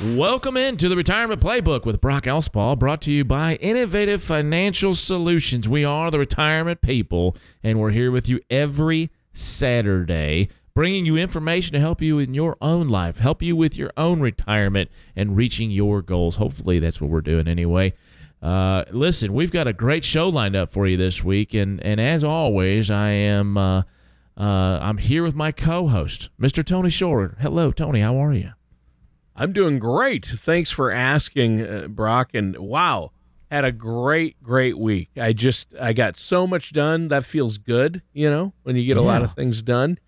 Welcome into the Retirement Playbook with Brock Allspaw, brought to you by Innovative Financial Solutions. We are the retirement people, and we're here with you every Saturday, bringing you information to help you in your own life, help you with your own retirement, and reaching your goals. Hopefully, that's what we're doing anyway. Uh, listen, we've got a great show lined up for you this week, and and as always, I am uh, uh, I'm here with my co-host, Mr. Tony Shore. Hello, Tony. How are you? I'm doing great. Thanks for asking, uh, Brock. And wow, had a great, great week. I just I got so much done. That feels good, you know, when you get a lot of things done.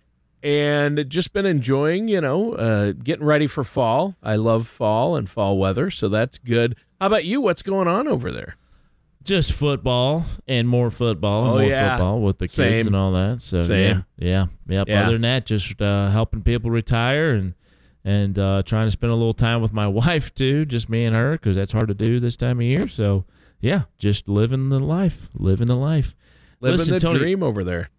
And just been enjoying, you know, uh, getting ready for fall. I love fall and fall weather, so that's good. How about you? What's going on over there? Just football and more football and Oh, more yeah. football with the kids and all that. So Same. yeah, yeah, yep. Yeah. Other than that, just uh, helping people retire and and uh, trying to spend a little time with my wife too, just me and her, because that's hard to do this time of year. So yeah, just living the life, living the life. Living Listen, the Tony- dream over there.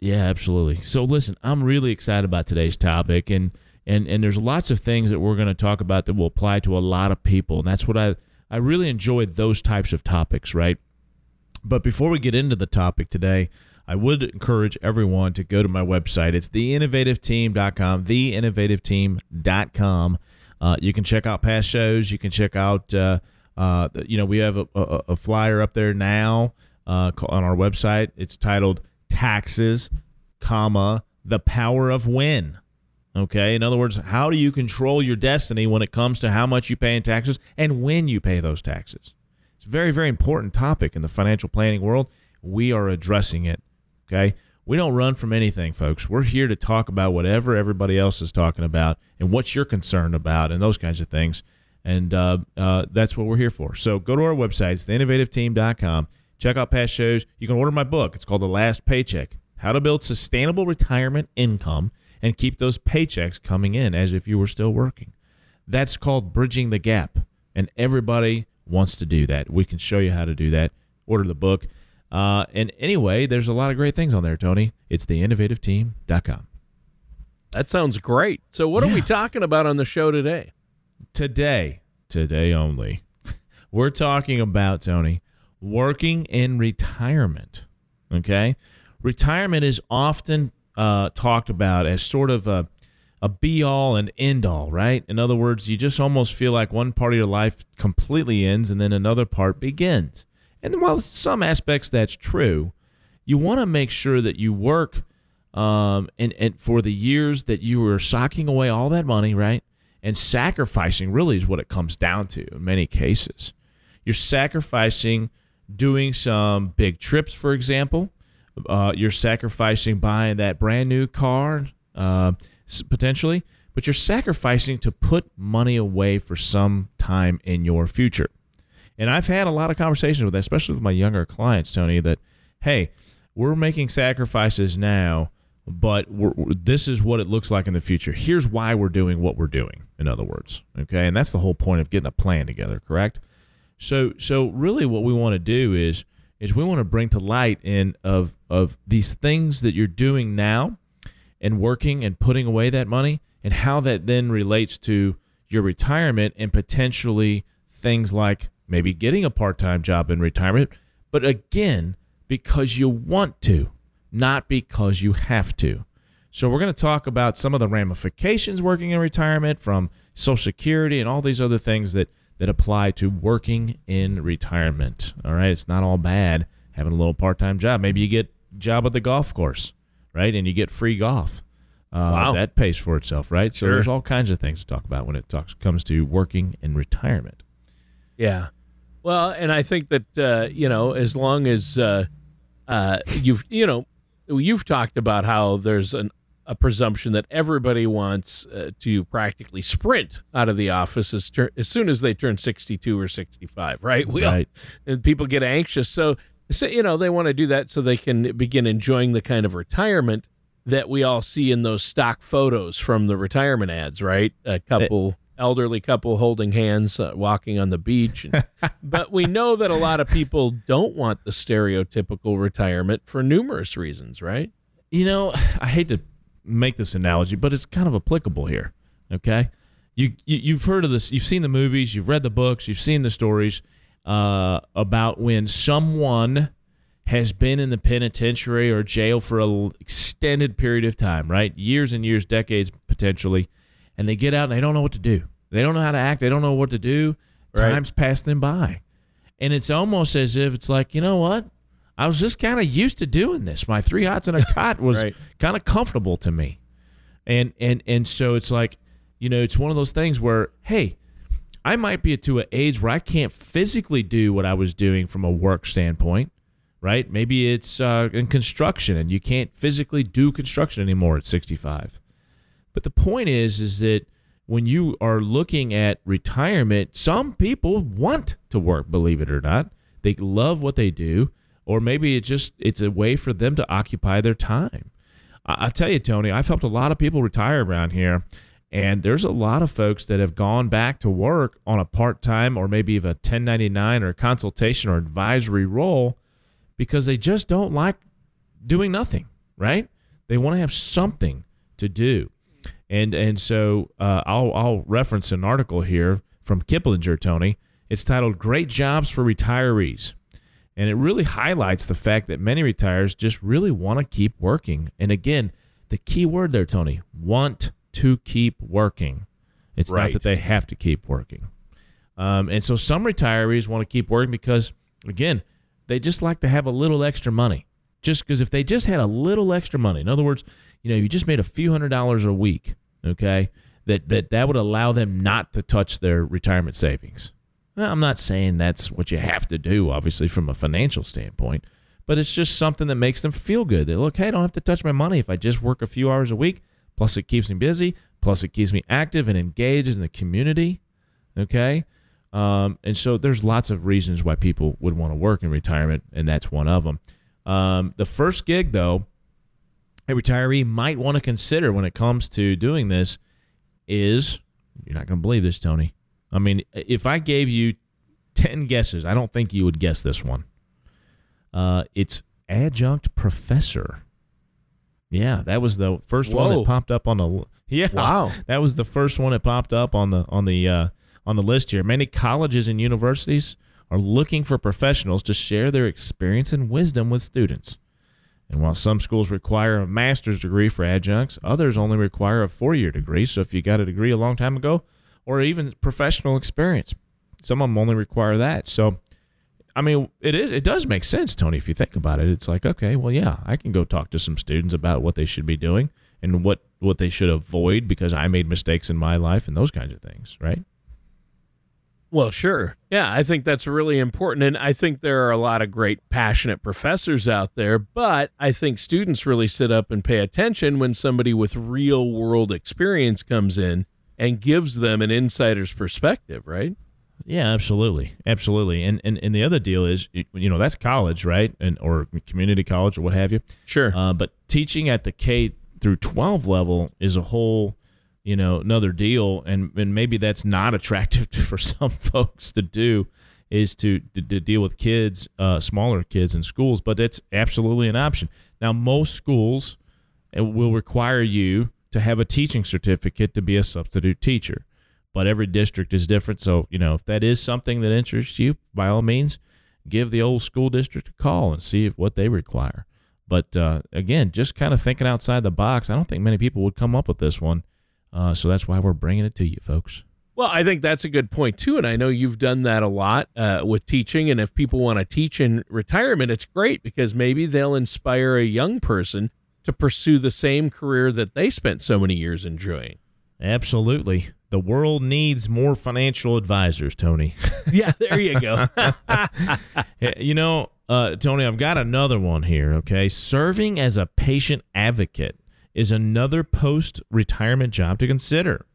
Yeah, absolutely. So listen, I'm really excited about today's topic and and and there's lots of things that we're going to talk about that will apply to a lot of people. And that's what I I really enjoy those types of topics, right? But before we get into the topic today, I would encourage everyone to go to my website. It's theinnovativeteam.com, theinnovativeteam.com. Uh, you can check out past shows. You can check out, uh, uh, you know, we have a, a, a flyer up there now uh, on our website. It's titled Taxes, comma, the power of when. Okay. In other words, how do you control your destiny when it comes to how much you pay in taxes and when you pay those taxes? It's a very, very important topic in the financial planning world. We are addressing it. Okay. We don't run from anything, folks. We're here to talk about whatever everybody else is talking about and what you're concerned about and those kinds of things. And uh, uh, that's what we're here for. So go to our website, it's theinnovativeteam.com. Check out past shows. You can order my book. It's called The Last Paycheck How to Build Sustainable Retirement Income and Keep Those Paychecks Coming In as if you were still working. That's called Bridging the Gap. And everybody wants to do that. We can show you how to do that. Order the book. Uh, and anyway, there's a lot of great things on there, Tony. It's theinnovativeteam.com. That sounds great. So, what are we talking about on the show today? Today, today only, we're talking about, Tony, working in retirement. Okay? Retirement is often uh, talked about as sort of a, a be all and end all, right? In other words, you just almost feel like one part of your life completely ends and then another part begins. And while some aspects that's true, you want to make sure that you work um, and, and for the years that you are socking away all that money, right? And sacrificing really is what it comes down to in many cases. You're sacrificing doing some big trips, for example. Uh, you're sacrificing buying that brand new car, uh, potentially, but you're sacrificing to put money away for some time in your future. And I've had a lot of conversations with, that, especially with my younger clients, Tony, that, hey, we're making sacrifices now, but this is what it looks like in the future. Here's why we're doing what we're doing, in other words. Okay. And that's the whole point of getting a plan together, correct? So, so really what we want to do is, is we want to bring to light in of, of these things that you're doing now and working and putting away that money and how that then relates to your retirement and potentially things like maybe getting a part-time job in retirement but again because you want to not because you have to so we're going to talk about some of the ramifications working in retirement from social security and all these other things that that apply to working in retirement all right it's not all bad having a little part-time job maybe you get job at the golf course, right? And you get free golf. Uh, Wow. That pays for itself, right? So Sure. there's all kinds of things to talk about when it talks comes to working in retirement. Yeah. Well, and I think that uh, you know, as long as uh, uh, you've you know, you've talked about how there's an a presumption that everybody wants uh, to practically sprint out of the office as, tur- as soon as they turn 62 or 65, right? We all- Right. and people get anxious. So, so, you know, they want to do that so they can begin enjoying the kind of retirement that we all see in those stock photos from the retirement ads, right? A couple, elderly couple holding hands, uh, walking on the beach. And, but we know that a lot of people don't want the stereotypical retirement for numerous reasons, right? You know, I hate to make this analogy, but it's kind of applicable here. Okay, you, you you've heard of this, you've seen the movies, you've read the books, you've seen the stories uh, about when someone has been in the penitentiary or jail for an extended period of time, right? Years and years, decades potentially, and they get out and they don't know what to do. They don't know how to act. They don't know what to do. Right. Time's passed them by, and it's almost as if it's like, you know what? I was just kind of used to doing this. My three hots and a cot was Right. kind of comfortable to me. And and and so it's like, you know, it's one of those things where, hey, I might be to an age where I can't physically do what I was doing from a work standpoint, right? Maybe it's uh, in construction and you can't physically do construction anymore at 65. But the point is, is that when you are looking at retirement, some people want to work, believe it or not. They love what they do, or maybe it just it's a way for them to occupy their time. I, I tell you, Tony, I've helped a lot of people retire around here, and there's a lot of folks that have gone back to work on a part time or maybe even a 1099 or a consultation or advisory role because they just don't like doing nothing, right? They want to have something to do. And and so uh, I'll I'll reference an article here from Kiplinger, Tony. It's titled "Great Jobs for Retirees," and it really highlights the fact that many retirees just really want to keep working. And again, the key word there, Tony, want to keep working. It's not that they have to keep working. Um, and so some retirees want to keep working because, again, they just like to have a little extra money. Just because if they just had a little extra money, in other words, you know, you just made a few hundred dollars a week, okay, that that that would allow them not to touch their retirement savings. Now, I'm not saying that's what you have to do, obviously, from a financial standpoint, but it's just something that makes them feel good. They look, hey, I don't have to touch my money if I just work a few hours a week. Plus, it keeps me busy. Plus, it keeps me active and engaged in the community. Okay. Um, and so there's lots of reasons why people would want to work in retirement, and that's one of them. Um, the first gig, though, a retiree might want to consider when it comes to doing this is you're not going to believe this, Tony. I mean, if I gave you 10 guesses, I don't think you would guess this one. Uh, it's adjunct professor. Yeah, that was the first one that popped up on the yeah. Wow. That was the first one that popped up on the on the uh, on the list here. Many colleges and universities are looking for professionals to share their experience and wisdom with students. And while some schools require a master's degree for adjuncts, others only require a four-year degree. So if you got a degree a long time ago, or even professional experience, some of them only require that. So, I mean, it is it does make sense, Tony. If you think about it, it's like okay, well, yeah, I can go talk to some students about what they should be doing and what what they should avoid because I made mistakes in my life and those kinds of things, right? Well, sure. Yeah, I think that's really important. And I think there are a lot of great, passionate professors out there, but I think students really sit up and pay attention when somebody with real world experience comes in and gives them an insider's perspective, right? Yeah, absolutely, absolutely. And and and the other deal is, you know, that's college, right? And or community college or what have you. Sure. Uh, but teaching at the K through 12 level is a whole, you know, another deal. And, and maybe that's not attractive for some folks to do is to, to, to deal with kids, uh, smaller kids in schools, but it's absolutely an option. Now, most schools will require you to have a teaching certificate to be a substitute teacher, but every district is different. So, you know, if that is something that interests you, by all means, give the old school district a call and see if what they require. But uh, again, just kind of thinking outside the box, I don't think many people would come up with this one. Uh, so that's why we're bringing it to you, folks. Well, I think that's a good point too, and I know you've done that a lot uh, with teaching. And if people want to teach in retirement, it's great because maybe they'll inspire a young person to pursue the same career that they spent so many years enjoying. Absolutely. The world needs more financial advisors, Tony. yeah, there you go. you know, uh, Tony, I've got another one here. Okay. Serving as a patient advocate is another post retirement job to consider.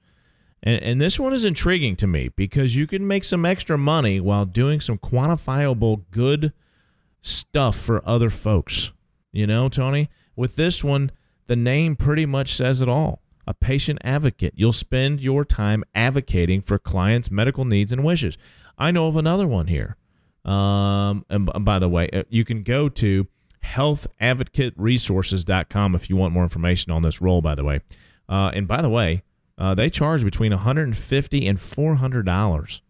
And, and this one is intriguing to me because you can make some extra money while doing some quantifiable good stuff for other folks. You know, Tony, with this one, the name pretty much says it all. A patient advocate. You'll spend your time advocating for clients' medical needs and wishes. I know of another one here. Um, and by the way, uh, you can go to healthadvocateresources.com if you want more information on this role, by the way. Uh, and by the way, uh, they charge between 150 and 400 dollars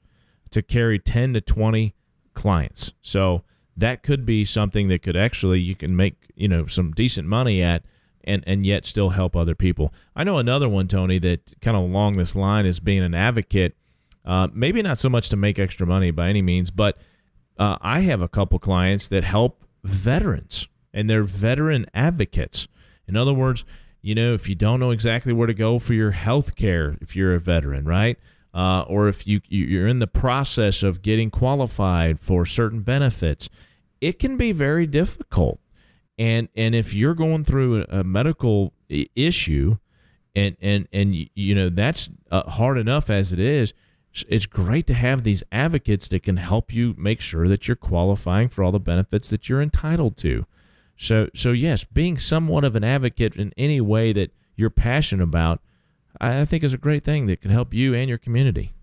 to carry 10 to 20 clients. So that could be something that could actually you can make you know some decent money at and and yet still help other people. I know another one, Tony, that kind of along this line is being an advocate. Uh, maybe not so much to make extra money by any means, but uh, I have a couple clients that help veterans and they're veteran advocates. In other words, you know, if you don't know exactly where to go for your health care, if you're a veteran, right? Uh, or if you you're in the process of getting qualified for certain benefits, it can be very difficult. And and if you're going through a, medical issue, and and and you know that's uh, hard enough as it is, it's great to have these advocates that can help you make sure that you're qualifying for all the benefits that you're entitled to. So, so yes, being somewhat of an advocate in any way that you're passionate about, I think is a great thing that can help you and your community.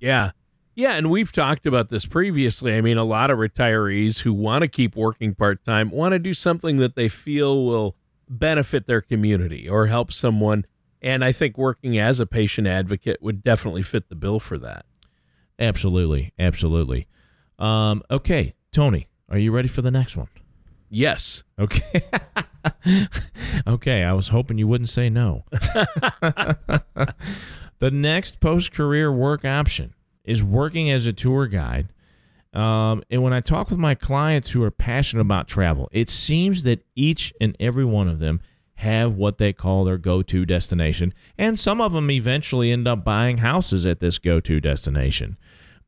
Yeah. Yeah, and we've talked about this previously. I mean, a lot of retirees who want to keep working part time want to do something that they feel will benefit their community or help someone. And I think working as a patient advocate would definitely fit the bill for that. Absolutely. Absolutely. Um, okay, Tony, are you ready for the next one? Yes. Okay. okay, I was hoping you wouldn't say no. the next post career work option is working as a tour guide. Um, and when I talk with my clients who are passionate about travel, it seems that each and every one of them have what they call their go to destination. And some of them eventually end up buying houses at this go to destination.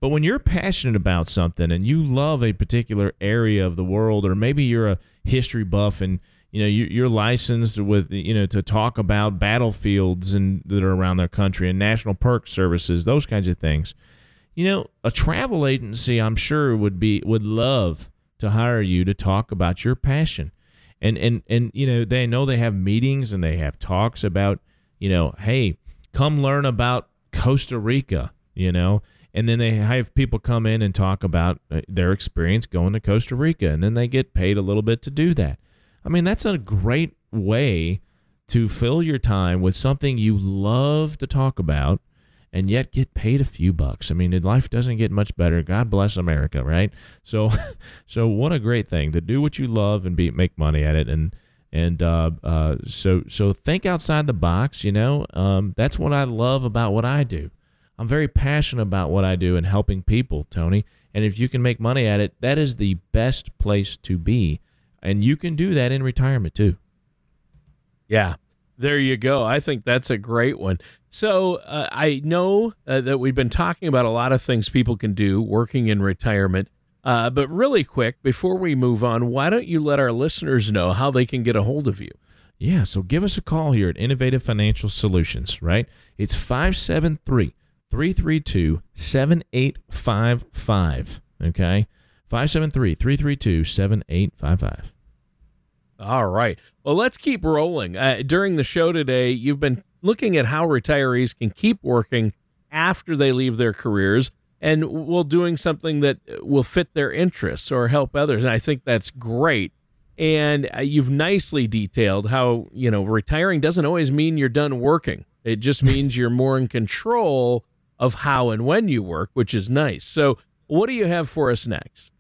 But when you're passionate about something and you love a particular area of the world, or maybe you're a history buff and you know you're licensed with you know to talk about battlefields and that are around their country and national park services, those kinds of things. You know, a travel agency, I'm sure would be would love to hire you to talk about your passion, and and and you know they know they have meetings and they have talks about you know, hey, come learn about Costa Rica, you know and then they have people come in and talk about uh, their experience going to Costa Rica, and then they get paid a little bit to do that. I mean, that's a great way to fill your time with something you love to talk about and yet get paid a few bucks. I mean, life doesn't get much better. God bless America, right? So, so what a great thing to do what you love and be make money at it, and and uh, uh, so so think outside the box. You know, um, that's what I love about what I do. I'm very passionate about what I do and helping people, Tony. And if you can make money at it, that is the best place to be. And you can do that in retirement too. Yeah, there you go. I think that's a great one. So uh, I know uh, that we've been talking about a lot of things people can do working in retirement. Uh, but really quick, before we move on, why don't you let our listeners know how they can get a hold of you? Yeah, so give us a call here at Innovative Financial Solutions, right? It's 573 332 7855. Okay. 573 332 7855. All right. Well, let's keep rolling. Uh, during the show today, you've been looking at how retirees can keep working after they leave their careers and while doing something that will fit their interests or help others. And I think that's great. And uh, you've nicely detailed how, you know, retiring doesn't always mean you're done working. It just means you're more in control of how and when you work, which is nice. So, what do you have for us next?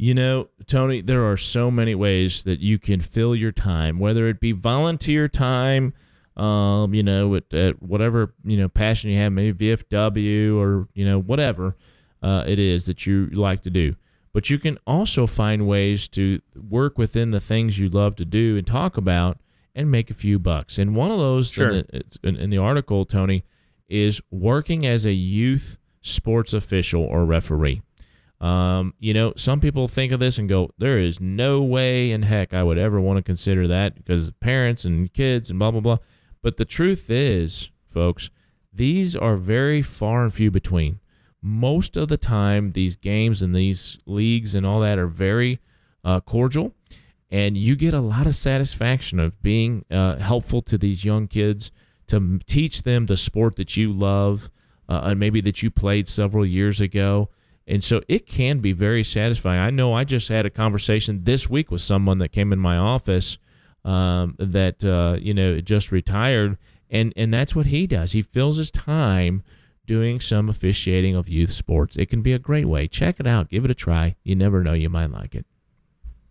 You know, Tony, there are so many ways that you can fill your time, whether it be volunteer time, um, you know, at, at whatever you know passion you have, maybe VFW or you know whatever uh, it is that you like to do. But you can also find ways to work within the things you love to do and talk about and make a few bucks. And one of those Sure. in, the, in, in the article, Tony, is working as a youth sports official or referee. Um, you know, some people think of this and go, there is no way in heck I would ever want to consider that because parents and kids and blah, blah, blah. But the truth is, folks, these are very far and few between. Most of the time, these games and these leagues and all that are very uh, cordial, and you get a lot of satisfaction of being uh, helpful to these young kids to teach them the sport that you love uh, and maybe that you played several years ago. And so it can be very satisfying. I know I just had a conversation this week with someone that came in my office um, that uh, you know just retired, and and that's what he does. He fills his time doing some officiating of youth sports. It can be a great way. Check it out. Give it a try. You never know. You might like it.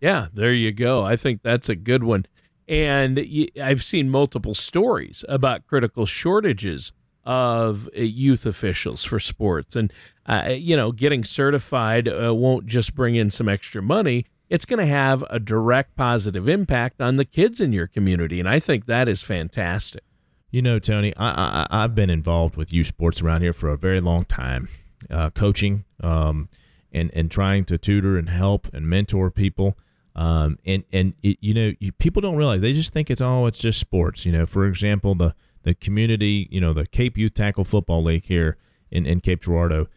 Yeah, there you go. I think that's a good one. And I've seen multiple stories about critical shortages of uh, youth officials for sports. And, uh, you know, getting certified uh, won't just bring in some extra money, it's going to have a direct positive impact on the kids in your community. And I think that is fantastic. You know, Tony, I, I I've been involved with youth sports around here for a very long time, uh, coaching, um, and and trying to tutor and help and mentor people. Um, and and it, you know, you, people don't realize they just think it's oh, it's just sports. You know, for example, the the community, you know, the Cape Youth Tackle Football League here in in Cape Girardeau.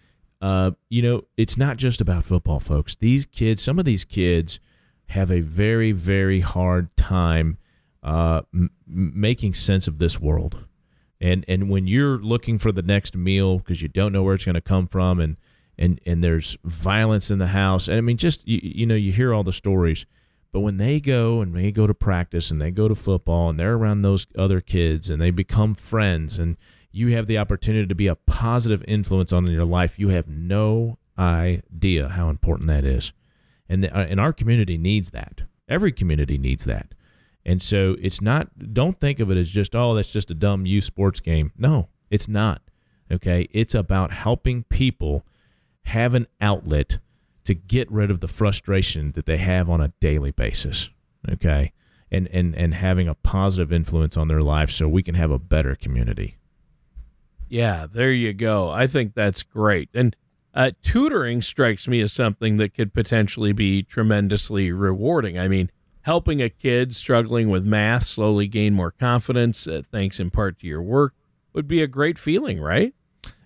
Uh, you know, it's not just about football, folks. These kids, some of these kids, have a very very hard time uh, m- making sense of this world. And and when you're looking for the next meal because you don't know where it's going to come from, and and and there's violence in the house, and I mean, just you, you know, you hear all the stories. But when they go and they go to practice and they go to football and they're around those other kids and they become friends and you have the opportunity to be a positive influence on your life, you have no idea how important that is. And, uh, and our community needs that. Every community needs that. And so it's not, don't think of it as just, oh, that's just a dumb youth sports game. No, it's not. Okay. It's about helping people have an outlet to get rid of the frustration that they have on a daily basis. Okay. And, and, and having a positive influence on their life so we can have a better community. Yeah, there you go. I think that's great. And uh, tutoring strikes me as something that could potentially be tremendously rewarding. I mean, helping a kid struggling with math slowly gain more confidence, uh, thanks in part to your work, would be a great feeling, right?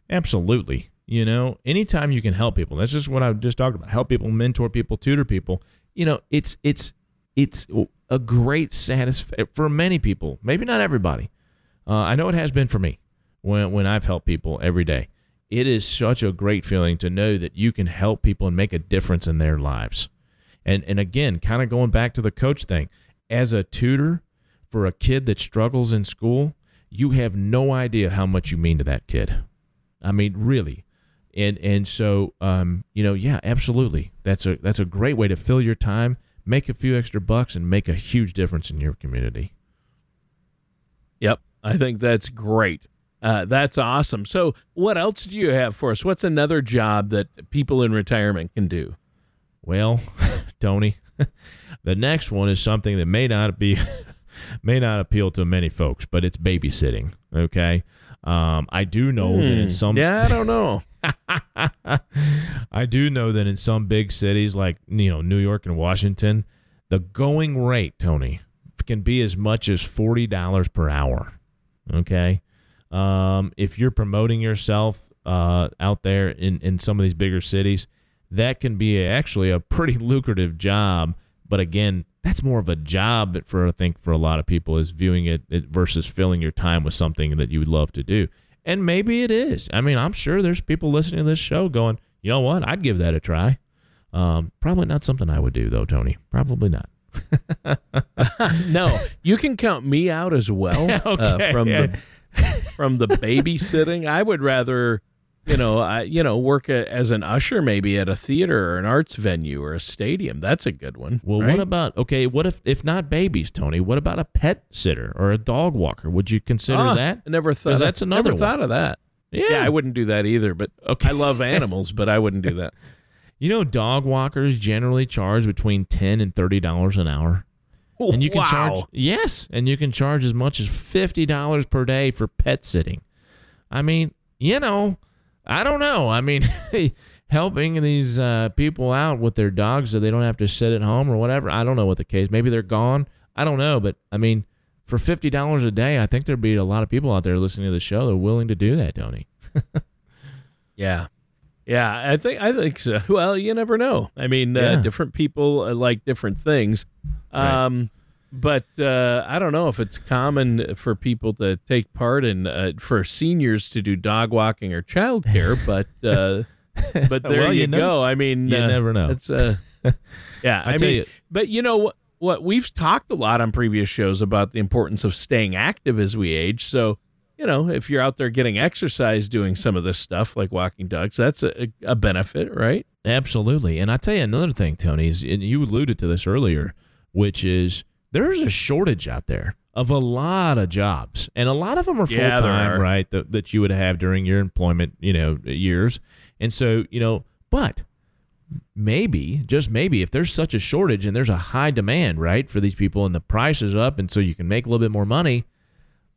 Absolutely. You know, anytime you can help people, that's just what I just talked about. Help people, mentor people, tutor people. You know, it's it's it's a great satisfaction for many people. Maybe not everybody. Uh, I know it has been for me when when I've helped people every day. It is such a great feeling to know that you can help people and make a difference in their lives. And and again, kind of going back to the coach thing, as a tutor for a kid that struggles in school, you have no idea how much you mean to that kid. I mean, really. And and so um, you know, yeah, absolutely. That's a that's a great way to fill your time, make a few extra bucks and make a huge difference in your community. Yep, I think that's great. Uh, that's awesome. So, what else do you have for us? What's another job that people in retirement can do? Well, Tony, the next one is something that may not be may not appeal to many folks, but it's babysitting. Okay, um, I do know that in Hmm. some yeah, I don't know. I do know that in some big cities like you know New York and Washington, the going rate, Tony, can be as much as forty dollars per hour. Okay, um, if you're promoting yourself uh, out there in in some of these bigger cities, that can be actually a pretty lucrative job. But again, that's more of a job for I think for a lot of people is viewing it, it versus filling your time with something that you would love to do. And maybe it is. I mean, I'm sure there's people listening to this show going, you know what? I'd give that a try. Um, probably not something I would do though, Tony. Probably not. no, you can count me out as well uh, Okay. from the from the babysitting. I would rather you know, I, you know, work a, as an usher maybe at a theater or an arts venue or a stadium. That's a good one. Well, right? what about okay? What if if not babies, Tony? What about a pet sitter or a dog walker? Would you consider Ah, that? I never thought. 'Cause that's another Never one. thought of that. Yeah. I wouldn't do that either. But Okay. I love animals, but I wouldn't do that. You know, dog walkers generally charge between ten and thirty dollars an hour, and you can wow. charge yes, and you can charge as much as fifty dollars per day for pet sitting. I mean, you know, I don't know. I mean, helping these uh, people out with their dogs so they don't have to sit at home or whatever. I don't know what the case. Maybe they're gone. I don't know, but I mean, for fifty dollars a day, I think there'd be a lot of people out there listening to the show that are willing to do that, Tony. Yeah. Yeah, I think I think so. Well, you never know. I mean, uh, different people uh, like different things. Right. But uh, I don't know if it's common for people to take part in uh, for seniors to do dog walking or childcare. but uh, but there Well, you, you go. I mean, you uh, never know. It's uh, yeah. I I, mean, you- but you know what? What we've talked a lot on previous shows about the importance of staying active as we age. So you know, if you're out there getting exercise doing some of this stuff like walking dogs, that's a, a benefit, right? Absolutely. And I tell you another thing, Tony, is and you alluded to this earlier, which is there's a shortage out there of a lot of jobs. And a lot of them are full Yeah, time, right? That, that you would have during your employment, you know, years. And so, you know, but maybe, just maybe, if there's such a shortage and there's a high demand, right, for these people and the price is up and so you can make a little bit more money,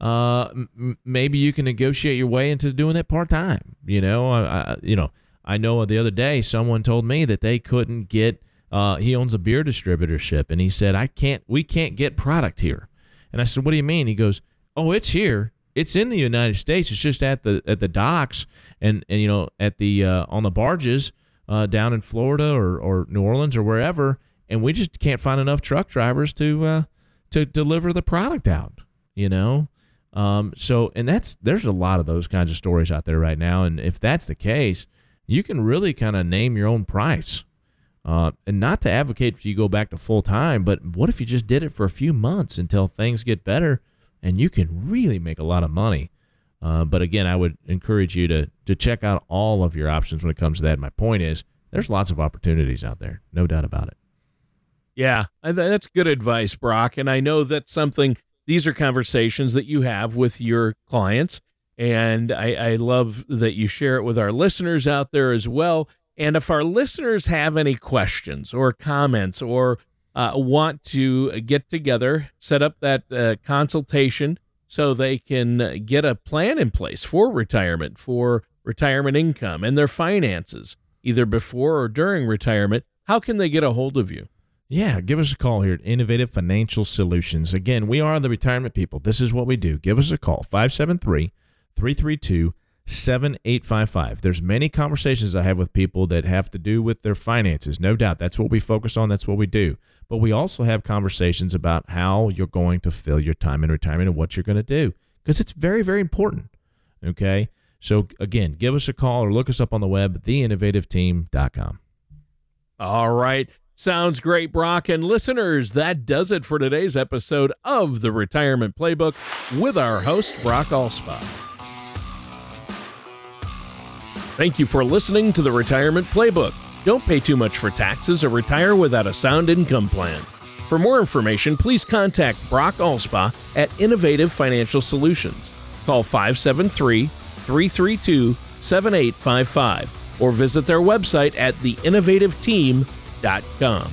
uh, m- maybe you can negotiate your way into doing it part time. You know, I, I, you know, I know the other day someone told me that they couldn't get. Uh, he owns a beer distributorship, and he said, "I can't. We can't get product here." And I said, "What do you mean?" He goes, "Oh, it's here. It's in the United States. It's just at the at the docks and and you know at the uh, on the barges uh, down in Florida or or New Orleans or wherever, and we just can't find enough truck drivers to uh, to deliver the product out." You know. Um, so, and that's there's a lot of those kinds of stories out there right now, and if that's the case, you can really kind of name your own price. Uh, and not to advocate for you go back to full time, but what if you just did it for a few months until things get better, and you can really make a lot of money. Uh, but again, I would encourage you to to check out all of your options when it comes to that. My point is, there's lots of opportunities out there, no doubt about it. Yeah, that's good advice, Brock. And I know that's something, these are conversations that you have with your clients. And I, I love that you share it with our listeners out there as well. And if our listeners have any questions or comments or uh, want to get together, set up that uh, consultation so they can get a plan in place for retirement, for retirement income and their finances, either before or during retirement, how can they get a hold of you? Yeah, give us a call here at Innovative Financial Solutions. Again, we are the retirement people. This is what we do. Give us a call, 573 332 7855. There's many conversations I have with people that have to do with their finances. No doubt. That's what we focus on. That's what we do. But we also have conversations about how you're going to fill your time in retirement and what you're going to do because it's very, very important. Okay. So, again, give us a call or look us up on the web, theinnovativeteam.com. All right. Sounds great, Brock. And listeners, that does it for today's episode of the Retirement Playbook with our host, Brock Allspaw. Thank you for listening to the Retirement Playbook. Don't pay too much for taxes or retire without a sound income plan. For more information, please contact Brock Allspaw at Innovative Financial Solutions. Call 573 332 7855 or visit their website at theinnovativeteam.com.